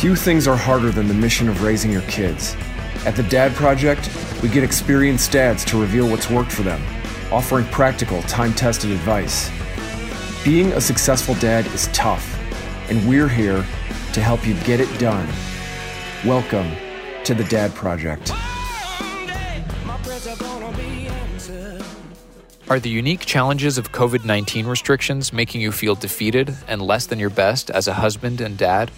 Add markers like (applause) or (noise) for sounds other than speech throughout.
Few things are harder than the mission of raising your kids. At the Dad Project, we get experienced dads to reveal what's worked for them, offering practical, time tested advice. Being a successful dad is tough, and we're here to help you get it done. Welcome to the Dad Project. Are the unique challenges of COVID 19 restrictions making you feel defeated and less than your best as a husband and dad?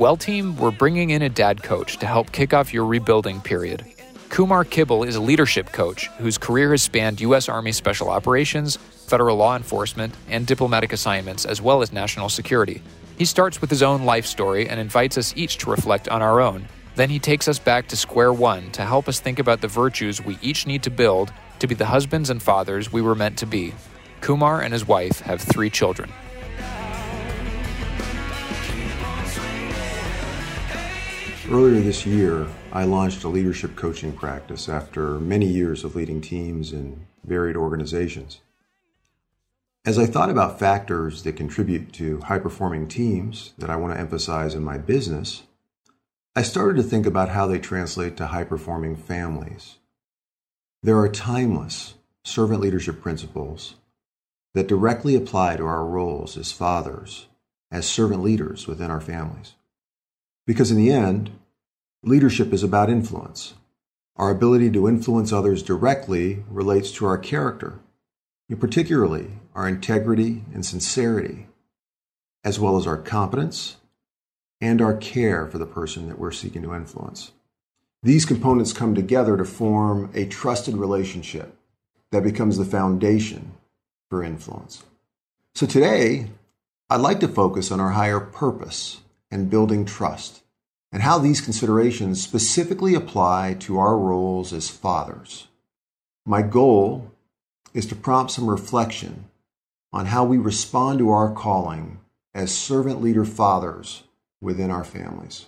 Well, team, we're bringing in a dad coach to help kick off your rebuilding period. Kumar Kibble is a leadership coach whose career has spanned U.S. Army Special Operations, federal law enforcement, and diplomatic assignments, as well as national security. He starts with his own life story and invites us each to reflect on our own. Then he takes us back to square one to help us think about the virtues we each need to build to be the husbands and fathers we were meant to be. Kumar and his wife have three children. Earlier this year, I launched a leadership coaching practice after many years of leading teams in varied organizations. As I thought about factors that contribute to high performing teams that I want to emphasize in my business, I started to think about how they translate to high performing families. There are timeless servant leadership principles that directly apply to our roles as fathers, as servant leaders within our families. Because in the end, leadership is about influence. Our ability to influence others directly relates to our character, particularly our integrity and sincerity, as well as our competence and our care for the person that we're seeking to influence. These components come together to form a trusted relationship that becomes the foundation for influence. So today, I'd like to focus on our higher purpose and building trust and how these considerations specifically apply to our roles as fathers. My goal is to prompt some reflection on how we respond to our calling as servant leader fathers within our families.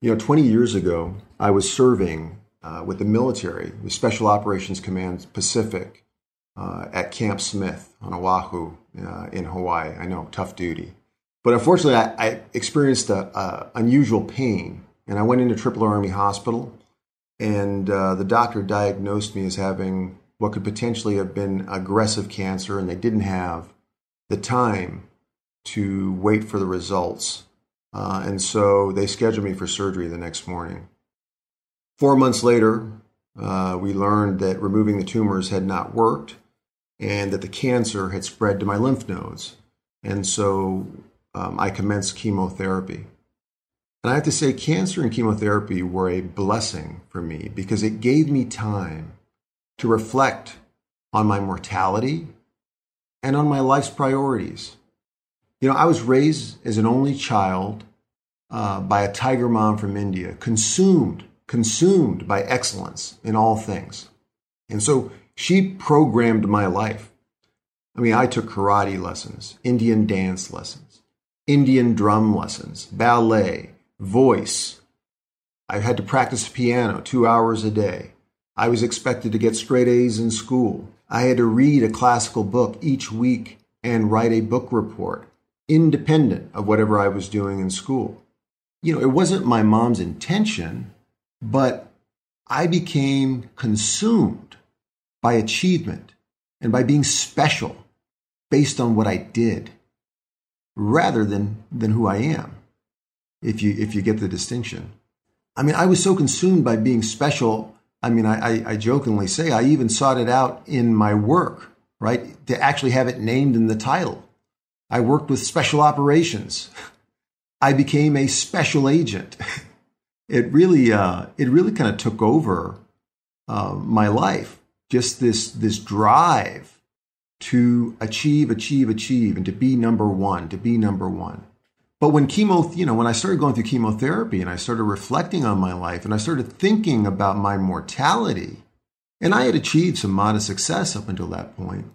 You know, 20 years ago, I was serving uh, with the military, the Special Operations Command Pacific, uh, at Camp Smith on Oahu uh, in Hawaii. I know, tough duty. But unfortunately, I, I experienced a, unusual pain, and I went into Tripler Army Hospital, and uh, the doctor diagnosed me as having what could potentially have been aggressive cancer, and they didn't have the time to wait for the results. Uh, and so they scheduled me for surgery the next morning. Four months later, uh, we learned that removing the tumors had not worked and that the cancer had spread to my lymph nodes. And so um, I commenced chemotherapy. And I have to say, cancer and chemotherapy were a blessing for me because it gave me time to reflect on my mortality and on my life's priorities. You know, I was raised as an only child uh, by a tiger mom from India, consumed, consumed by excellence in all things. And so she programmed my life. I mean, I took karate lessons, Indian dance lessons, Indian drum lessons, ballet, voice. I had to practice piano two hours a day. I was expected to get straight A's in school. I had to read a classical book each week and write a book report, independent of whatever I was doing in school you know, it wasn't my mom's intention, but I became consumed by achievement and by being special based on what I did rather than, than who I am, if you, if you get the distinction. I mean, I was so consumed by being special. I mean, I, I, I jokingly say I even sought it out in my work, right? To actually have it named in the title. I worked with special operations. I became a special agent. (laughs) it really, uh, it really kind of took over uh, my life. Just this this drive to achieve, achieve, achieve, and to be number one, to be number one. But when chemo, you know, when I started going through chemotherapy and I started reflecting on my life and I started thinking about my mortality, and I had achieved some modest success up until that point,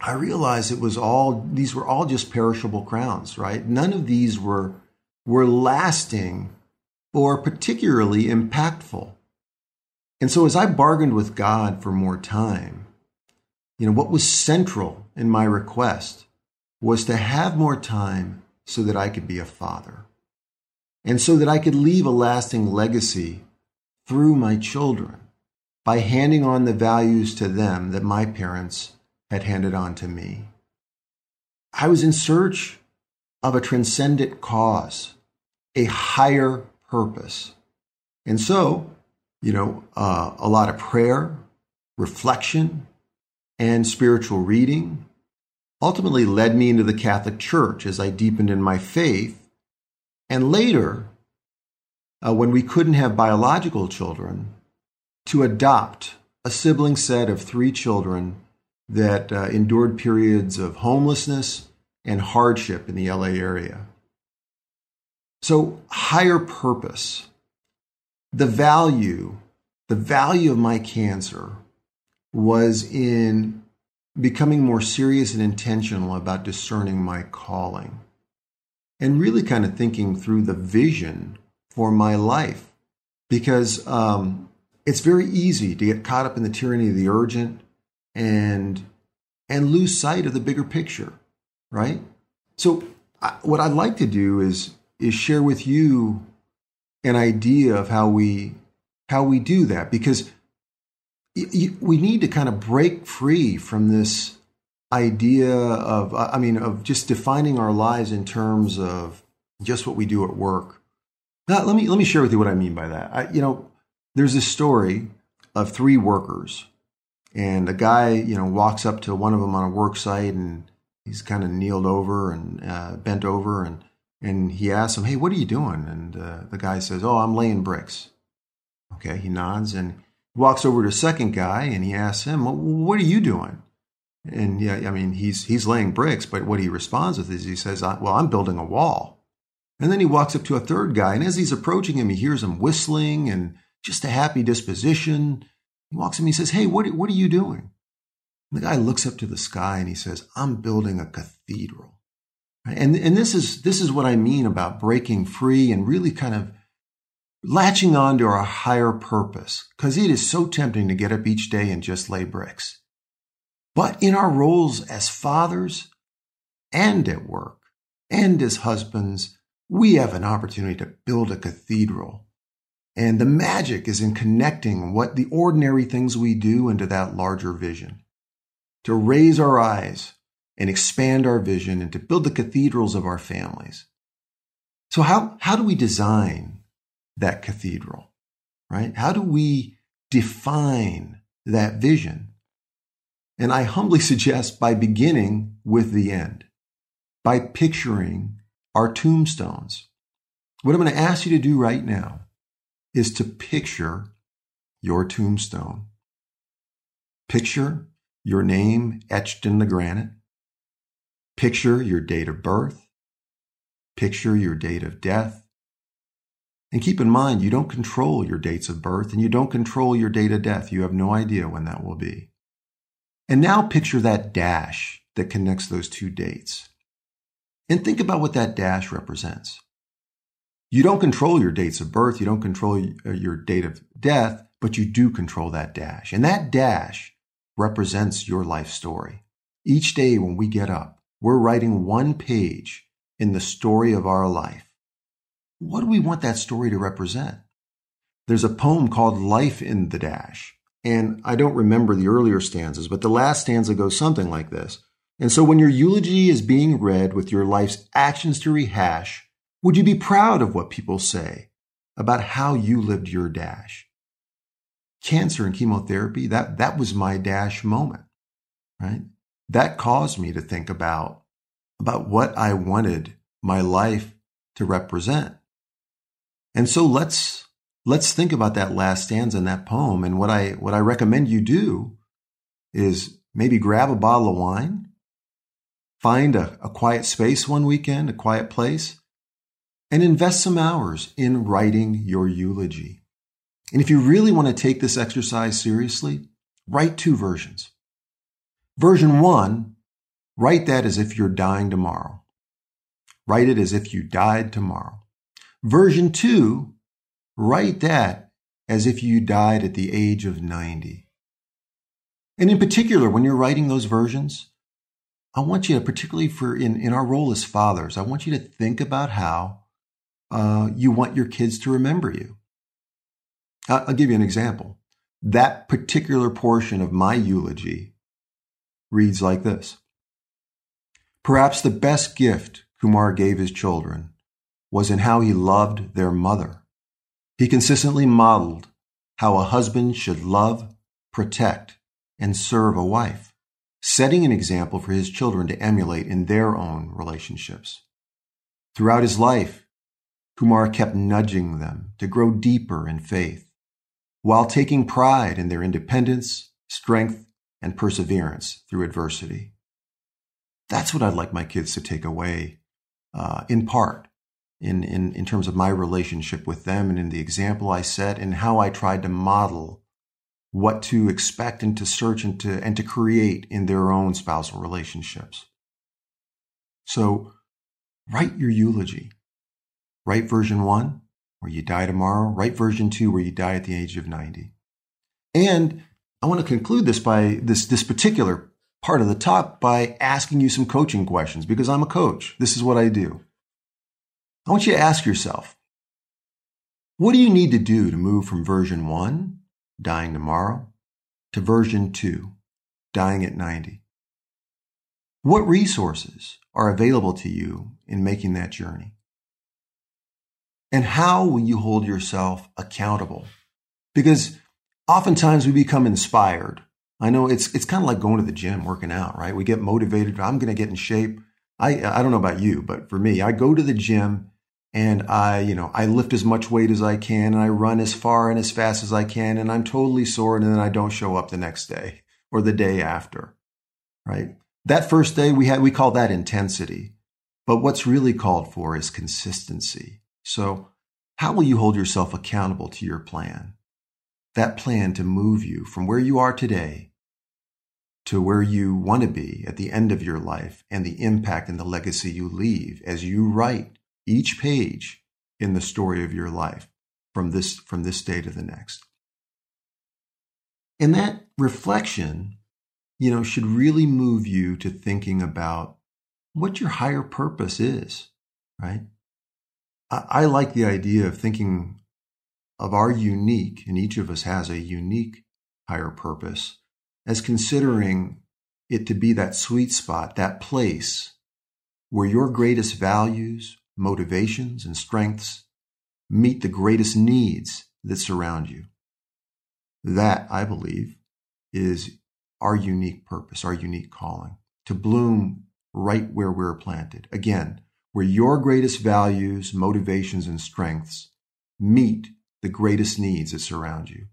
I realized it was all, these were all just perishable crowns, right? None of these were were lasting or particularly impactful. And so, as I bargained with God for more time, you know, what was central in my request was to have more time so that I could be a father. and so that I could leave a lasting legacy through my children by handing on the values to them that my parents had handed on to me. I was in search of a transcendent cause, a higher purpose. And so, you know, uh, a lot of prayer, reflection, and spiritual reading ultimately led me into the Catholic Church as I deepened in my faith. And later, uh, when we couldn't have biological children, to adopt a sibling set of three children that uh, endured periods of homelessness and hardship in the LA area. So, higher purpose, the value, the value of my cancer was in becoming more serious and intentional about discerning my calling and really kind of thinking through the vision for my life. Because um, it's very easy to get caught up in the tyranny of the urgent and and lose sight of the bigger picture right? So I, what i'd like to do is is share with you an idea of how we how we do that. Because we need to kind of break free from this idea of i mean of just defining our lives in terms of just what we do at work. Now, let me let me share with you what i mean by that. I, you know there's this story of three workers and a guy you know walks up to one of them on a work site and he's kind of kneeled over and uh, bent over and and he asks him hey what are you doing? And uh, the guy says oh i'm laying bricks. Okay he nods and walks over to second guy and he asks him well, what are you doing and yeah i mean he's he's laying bricks but what he responds with is he says well i'm building a wall and then he walks up to a third guy and as he's approaching him he hears him whistling and just a happy disposition. He walks and he says, Hey, what, what are you doing? And the guy looks up to the sky and he says, I'm building a cathedral. And, and this is this is what I mean about breaking free and really kind of latching on to our higher purpose, because it is so tempting to get up each day and just lay bricks. But in our roles as fathers and at work and as husbands, we have an opportunity to build a cathedral and the magic is in connecting what the ordinary things we do into that larger vision. To raise our eyes and expand our vision and to build the cathedrals of our families. So how, how do we design that cathedral? Right? How do we define that vision? And I humbly suggest by beginning with the end, by picturing our tombstones. What I'm going to ask you to do right now is to picture your tombstone. Picture your name etched in the granite. Picture your date of birth. Picture your date of death. And keep in mind, you don't control your dates of birth and you don't control your date of death. You have no idea when that will be. And now picture that dash that connects those two dates. And think about what that dash represents. You don't control your dates of birth, you don't control uh, your date of death, but you do control that dash. And that dash represents your life story. Each day when we get up, we're writing one page in the story of our life. What do we want that story to represent? There's a poem called Life in the Dash. And I don't remember the earlier stanzas, but the last stanza goes something like this. And so when your eulogy is being read with your life's actions to rehash, would you be proud of what people say about how you lived your dash? Cancer and chemotherapy, that, that was my dash moment, right? That caused me to think about, about what I wanted my life to represent. And so let's, let's think about that last stanza in that poem. And what I, what I recommend you do is maybe grab a bottle of wine, find a, a quiet space one weekend, a quiet place, and invest some hours in writing your eulogy. And if you really want to take this exercise seriously, write two versions. Version one, write that as if you're dying tomorrow. Write it as if you died tomorrow. Version two, write that as if you died at the age of 90. And in particular, when you're writing those versions, I want you to, particularly for in, in our role as fathers, I want you to think about how uh, you want your kids to remember you. I'll give you an example. That particular portion of my eulogy reads like this Perhaps the best gift Kumar gave his children was in how he loved their mother. He consistently modeled how a husband should love, protect, and serve a wife, setting an example for his children to emulate in their own relationships. Throughout his life, Kumar kept nudging them to grow deeper in faith, while taking pride in their independence, strength, and perseverance through adversity. That's what I'd like my kids to take away, uh, in part, in, in, in terms of my relationship with them and in the example I set and how I tried to model what to expect and to search and to, and to create in their own spousal relationships. So write your eulogy. Write version one, where you die tomorrow. Write version two, where you die at the age of 90. And I want to conclude this by this, this particular part of the talk by asking you some coaching questions because I'm a coach. This is what I do. I want you to ask yourself, what do you need to do to move from version one, dying tomorrow, to version two, dying at 90? What resources are available to you in making that journey? And how will you hold yourself accountable? Because oftentimes we become inspired. I know it's, it's kind of like going to the gym, working out, right? We get motivated. I'm going to get in shape. I, I don't know about you, but for me, I go to the gym and I, you know, I lift as much weight as I can and I run as far and as fast as I can and I'm totally sore and then I don't show up the next day or the day after, right? That first day we had, we call that intensity. But what's really called for is consistency. So how will you hold yourself accountable to your plan? That plan to move you from where you are today to where you want to be at the end of your life and the impact and the legacy you leave as you write each page in the story of your life from this, from this day to the next. And that reflection, you know, should really move you to thinking about what your higher purpose is, right? I, I like the idea of thinking of our unique, and each of us has a unique higher purpose, as considering it to be that sweet spot, that place where your greatest values, motivations, and strengths meet the greatest needs that surround you. That, I believe, is our unique purpose, our unique calling to bloom right where we're planted. Again, where your greatest values, motivations, and strengths meet the greatest needs that surround you.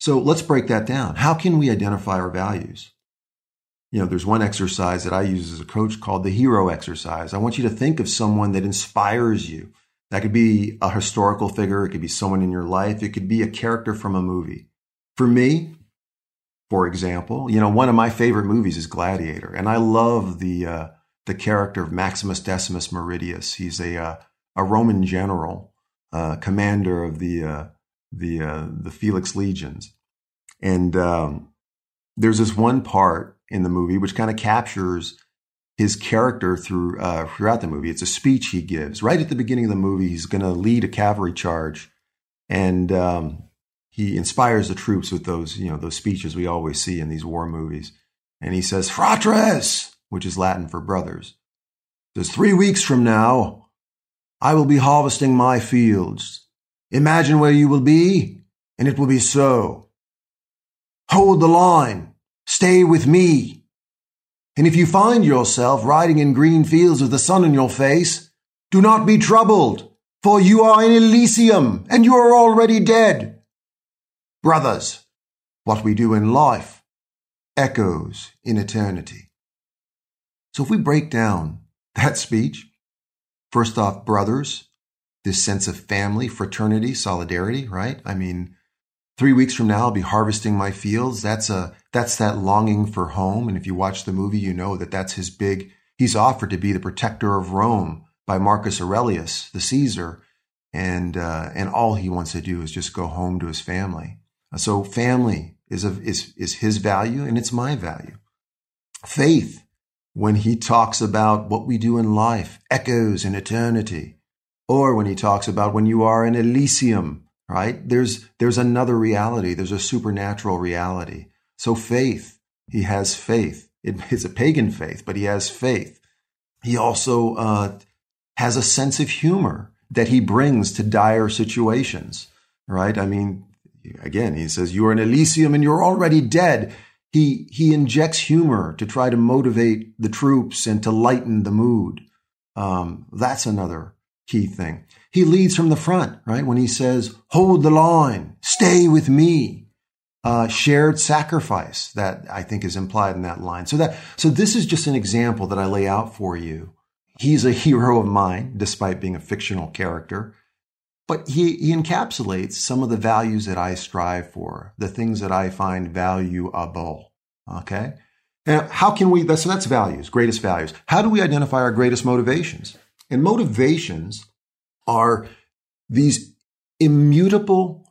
So let's break that down. How can we identify our values? You know, there's one exercise that I use as a coach called the hero exercise. I want you to think of someone that inspires you. That could be a historical figure. It could be someone in your life. It could be a character from a movie. For me, for example, you know, one of my favorite movies is Gladiator, and I love the uh, the character of Maximus Decimus Meridius. He's a uh, a Roman general, uh, commander of the uh, the uh, the Felix legions, and um, there's this one part in the movie, which kind of captures his character through uh, throughout the movie. It's a speech he gives right at the beginning of the movie. He's going to lead a cavalry charge, and um, he inspires the troops with those you know those speeches we always see in these war movies. And he says, "Fratres," which is Latin for brothers. Says three weeks from now, I will be harvesting my fields. Imagine where you will be, and it will be so. Hold the line Stay with me. And if you find yourself riding in green fields with the sun in your face, do not be troubled, for you are in Elysium and you are already dead. Brothers, what we do in life echoes in eternity. So if we break down that speech, first off, brothers, this sense of family, fraternity, solidarity, right? I mean, three weeks from now, I'll be harvesting my fields. That's a, that's that longing for home. And if you watch the movie, you know that that's his big, he's offered to be the protector of Rome by Marcus Aurelius, the Caesar. And, uh, and all he wants to do is just go home to his family. So family is, a, is, is his value and it's my value. Faith, when he talks about what we do in life, echoes in eternity. or when he talks about when you are in Elysium, right? There's, there's another reality. There's a supernatural reality. So faith, he has faith. It, (laughs) it's a pagan faith, but he has faith. He also uh, has a sense of humor that he brings to dire situations, right? I mean, again, he says, you are in Elysium and you're already dead. He, he injects humor to try to motivate the troops and to lighten the mood. Um, that's another key thing. He leads from the front, right? When he says, hold the line, stay with me. Uh, shared sacrifice that I think is implied in that line. So that, so this is just an example that I lay out for you. He's a hero of mine, despite being a fictional character, but he, he encapsulates some of the values that I strive for, the things that I find valuable. Okay. Now, how can we, so that's values, greatest values. How do we identify our greatest motivations? And motivations are these immutable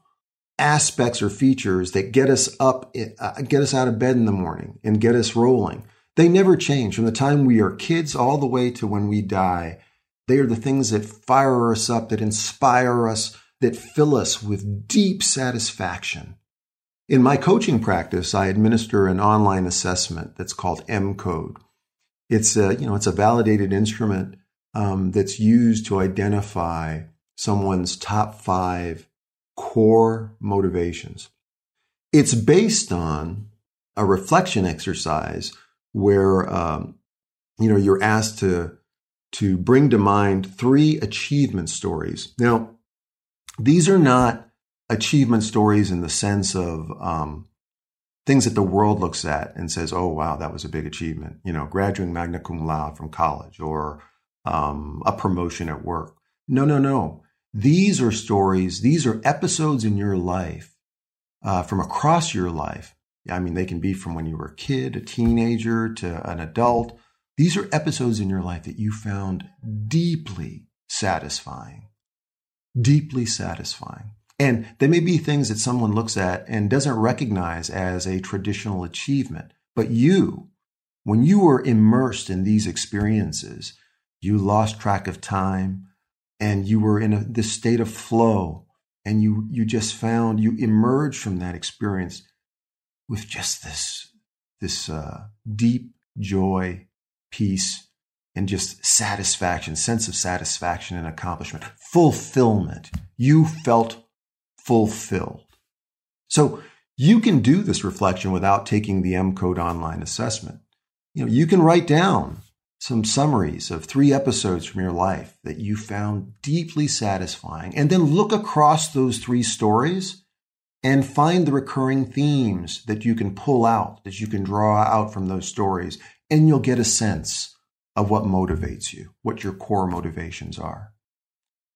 aspects or features that get us up, uh, get us out of bed in the morning and get us rolling. They never change from the time we are kids all the way to when we die. They are the things that fire us up, that inspire us, that fill us with deep satisfaction. In my coaching practice, I administer an online assessment that's called M Code. It's a, you know, it's a validated instrument um, that's used to identify someone's top five core motivations. It's based on a reflection exercise where um, you know you're asked to to bring to mind three achievement stories. Now, these are not achievement stories in the sense of um, things that the world looks at and says, "Oh, wow, that was a big achievement." You know, graduating magna cum laude from college or um, a promotion at work. No, no, no. These are stories. These are episodes in your life uh, from across your life. I mean, they can be from when you were a kid, a teenager, to an adult. These are episodes in your life that you found deeply satisfying, deeply satisfying. And they may be things that someone looks at and doesn't recognize as a traditional achievement. But you, when you were immersed in these experiences, you lost track of time and you were in a, this state of flow and you, you just found you emerged from that experience with just this, this uh, deep joy, peace, and just satisfaction, sense of satisfaction and accomplishment, fulfillment. You felt fulfilled. So you can do this reflection without taking the M Code online assessment. You know, you can write down some summaries of three episodes from your life that you found deeply satisfying, and then look across those three stories and find the recurring themes that you can pull out, that you can draw out from those stories, and you'll get a sense of what motivates you, what your core motivations are.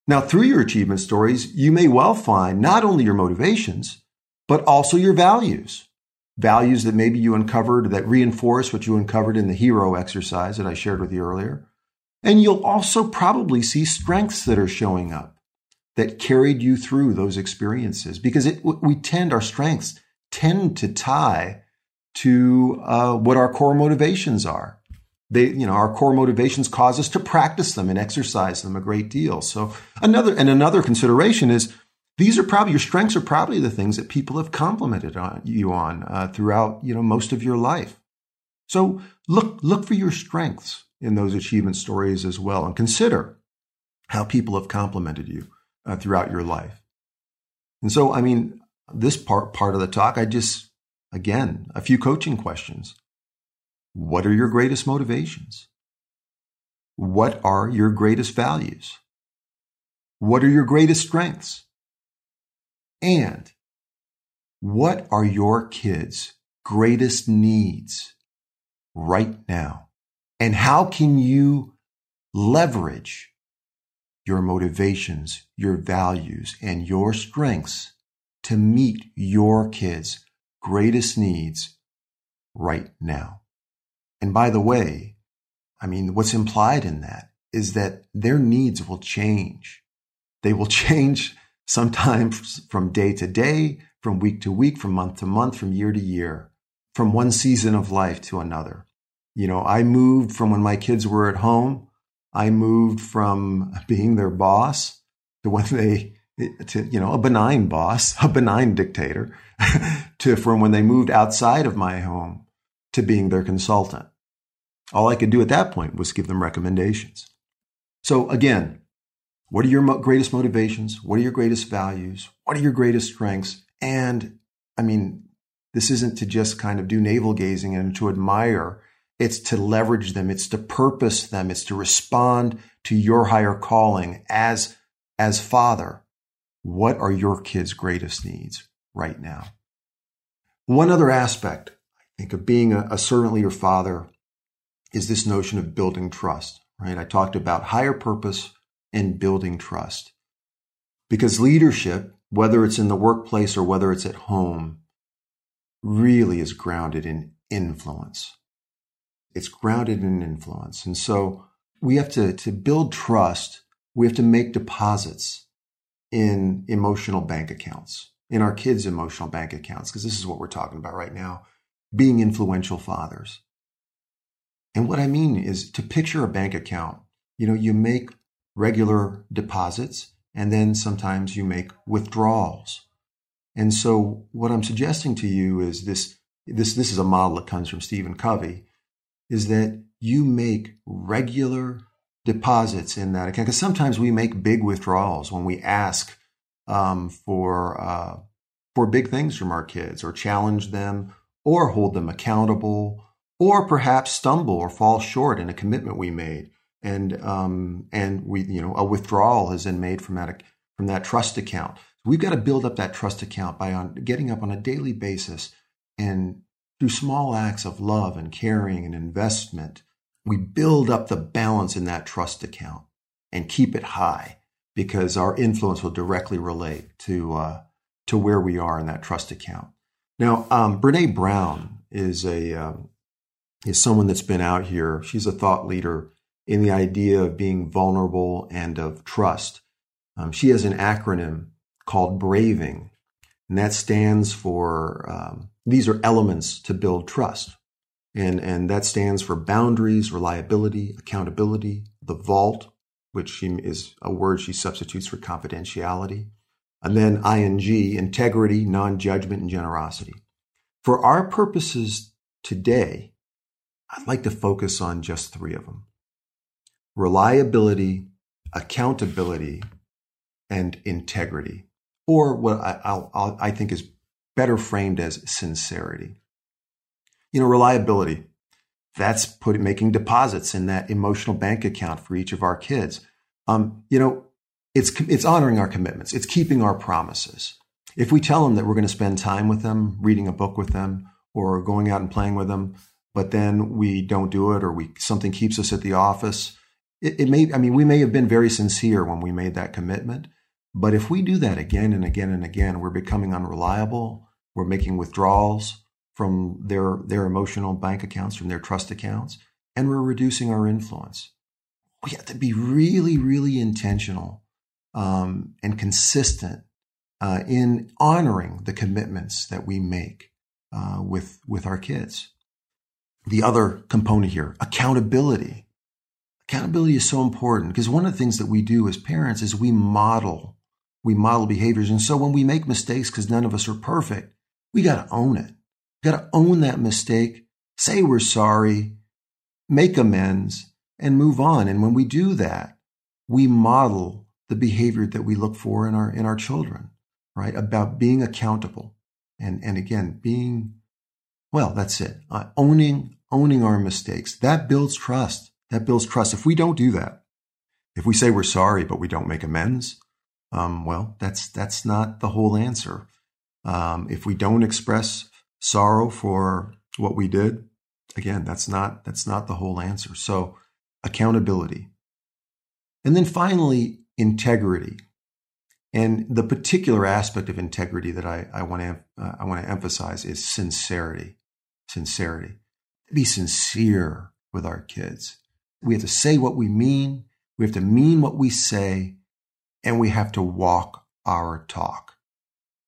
Now, through your achievement stories, you may well find not only your motivations, but also your values values that maybe you uncovered that reinforce what you uncovered in the hero exercise that I shared with you earlier. And you'll also probably see strengths that are showing up that carried you through those experiences because it, we tend, our strengths tend to tie to uh, what our core motivations are. They, you know, our core motivations cause us to practice them and exercise them a great deal. So another, and another consideration is these are probably your strengths are probably the things that people have complimented on you on uh, throughout you know most of your life. So look look for your strengths in those achievement stories as well, and consider how people have complimented you uh, throughout your life. And so, I mean, this part part of the talk, I just again a few coaching questions. What are your greatest motivations? What are your greatest values? What are your greatest strengths? And what are your kids' greatest needs right now? And how can you leverage your motivations, your values, and your strengths to meet your kids' greatest needs right now? And by the way, I mean, what's implied in that is that their needs will change. They will (laughs) change sometimes from day to day, from week to week, from month to month, from year to year, from one season of life to another. You know, I moved from when my kids were at home I moved from (laughs) being their boss to when they to you know a benign boss, (laughs) a benign dictator, (laughs) to from when they moved outside of my home to being their consultant. All I could do at that point was give them recommendations. So again, what are your mo- greatest motivations? What are your greatest values? What are your greatest strengths? And I mean, this isn't to just kind of do navel gazing and to admire. It's to leverage them. It's to purpose them. It's to respond to your higher calling as, as father. What are your kids' greatest needs right now? One other aspect, I think, of being a, a servant leader father is this notion of building trust, right? I talked about higher purpose and building trust. Because leadership, whether it's in the workplace or whether it's at home, really is grounded in influence. It's grounded in influence. And so we have to, to build trust. We have to make deposits in emotional bank accounts, in our kids' emotional bank accounts, because this is what we're talking about right now being influential fathers. And what I mean is to picture a bank account. You know, you make regular deposits and then sometimes you make withdrawals. And so what I'm suggesting to you is this this this is a model that comes from Stephen Covey is that you make regular deposits in that account because sometimes we make big withdrawals when we ask um, for uh, for big things from our kids or challenge them or hold them accountable or perhaps stumble or fall short in a commitment we made and um, and we you know a withdrawal has been made from that from that trust account We've got to build up that trust account by on, getting up on a daily basis and through small acts of love and caring and investment, we build up the balance in that trust account and keep it high because our influence will directly relate to uh, to where we are in that trust account. Now, um, Brene Brown is a um, is someone that's been out here. She's a thought leader in the idea of being vulnerable and of trust. Um, she has an acronym called Braving. And that stands for, um, these are elements to build trust. And, and that stands for boundaries, reliability, accountability, the vault, which she is a word she substitutes for confidentiality. And then ing, integrity, non judgment, and generosity. For our purposes today, I'd like to focus on just three of them reliability, accountability, and integrity or what I, I'll, i think is better framed as sincerity. You know, reliability. That's put, making deposits in that emotional bank account for each of our kids. Um, you know, it's it's honoring our commitments. It's keeping our promises. If we tell them that we're going to spend time with them, reading a book with them, or going out and playing with them, but then we don't do it, or we something keeps us at the office, it, it may. I mean, we may have been very sincere when we made that commitment, but if we do that again and again and again, we're becoming unreliable. We're making withdrawals from their, their emotional bank accounts, from their trust accounts, and we're reducing our influence. We have to be really, really intentional um, and consistent uh, in honoring the commitments that we make uh, with, with our kids. The other component here, accountability. Accountability is so important because one of the things that we do as parents is we model we model behaviors. And so when we make mistakes, because none of us are perfect, we got to own it. We got to own that mistake, say we're sorry, make amends, and move on. And when we do that, we model the behavior that we look for in our in our children, right? About being accountable, and and again being, well, that's it. Uh, owning owning our mistakes that builds trust. That builds trust. If we don't do that, if we say we're sorry but we don't make amends, um, well, that's that's not the whole answer. Um, if we don't express sorrow for what we did, again, that's not that's not the whole answer. So, accountability, and then finally, integrity. And the particular aspect of integrity that I, I want to uh, I want to emphasize is sincerity. Sincerity. Be sincere with our kids. We have to say what we mean. We have to mean what we say and we have to walk our talk.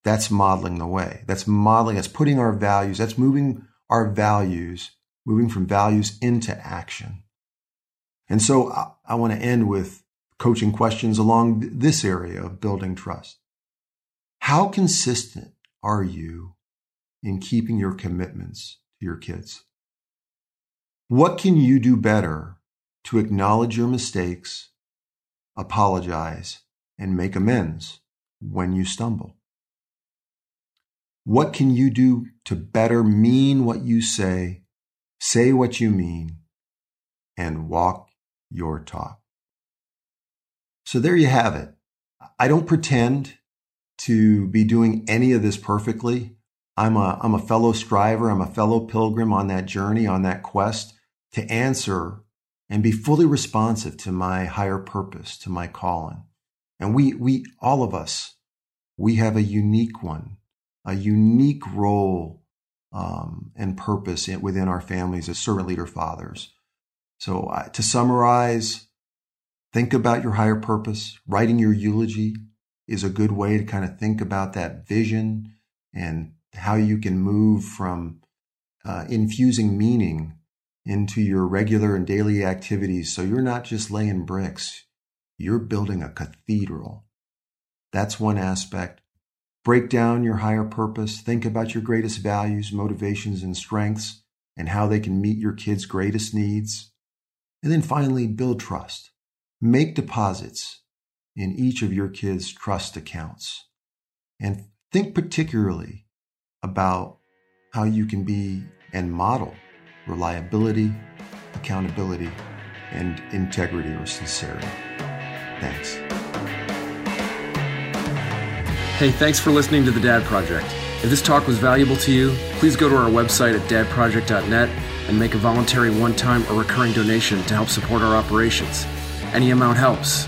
That's modeling the way. That's modeling, that's putting our values, that's moving our values, moving from values into action. And so I, I want to end with coaching questions along this area of building trust. How consistent are you in keeping your commitments to your kids? What can you do better to acknowledge your mistakes, apologize, and make amends when you stumble? What can you do to better mean what you say, say what you mean, and walk your talk? So there you have it. I don't pretend to be doing any of this perfectly. I'm a, I'm a fellow striver. I'm a fellow pilgrim on that journey, on that quest to answer and be fully responsive to my higher purpose, to my calling. And we, we, all of us, we have a unique one a unique role um, and purpose within our families as servant leader fathers. So, uh, to summarize, think about your higher purpose. Writing your eulogy is a good way to kind of think about that vision and how you can move from uh, infusing meaning into your regular and daily activities. So you're not just laying bricks, you're building a cathedral. That's one aspect. Break down your higher purpose. Think about your greatest values, motivations, and strengths, and how they can meet your kids' greatest needs. And then finally, build trust. Make deposits in each of your kids' trust accounts. And think particularly about how you can be and model reliability, accountability, and integrity or sincerity. Thanks. Hey, thanks for listening to The Dad Project. If this talk was valuable to you, please go to our website at dadproject.net and make a voluntary one time or recurring donation to help support our operations. Any amount helps.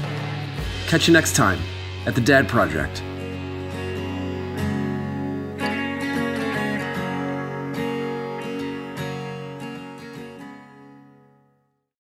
Catch you next time at The Dad Project.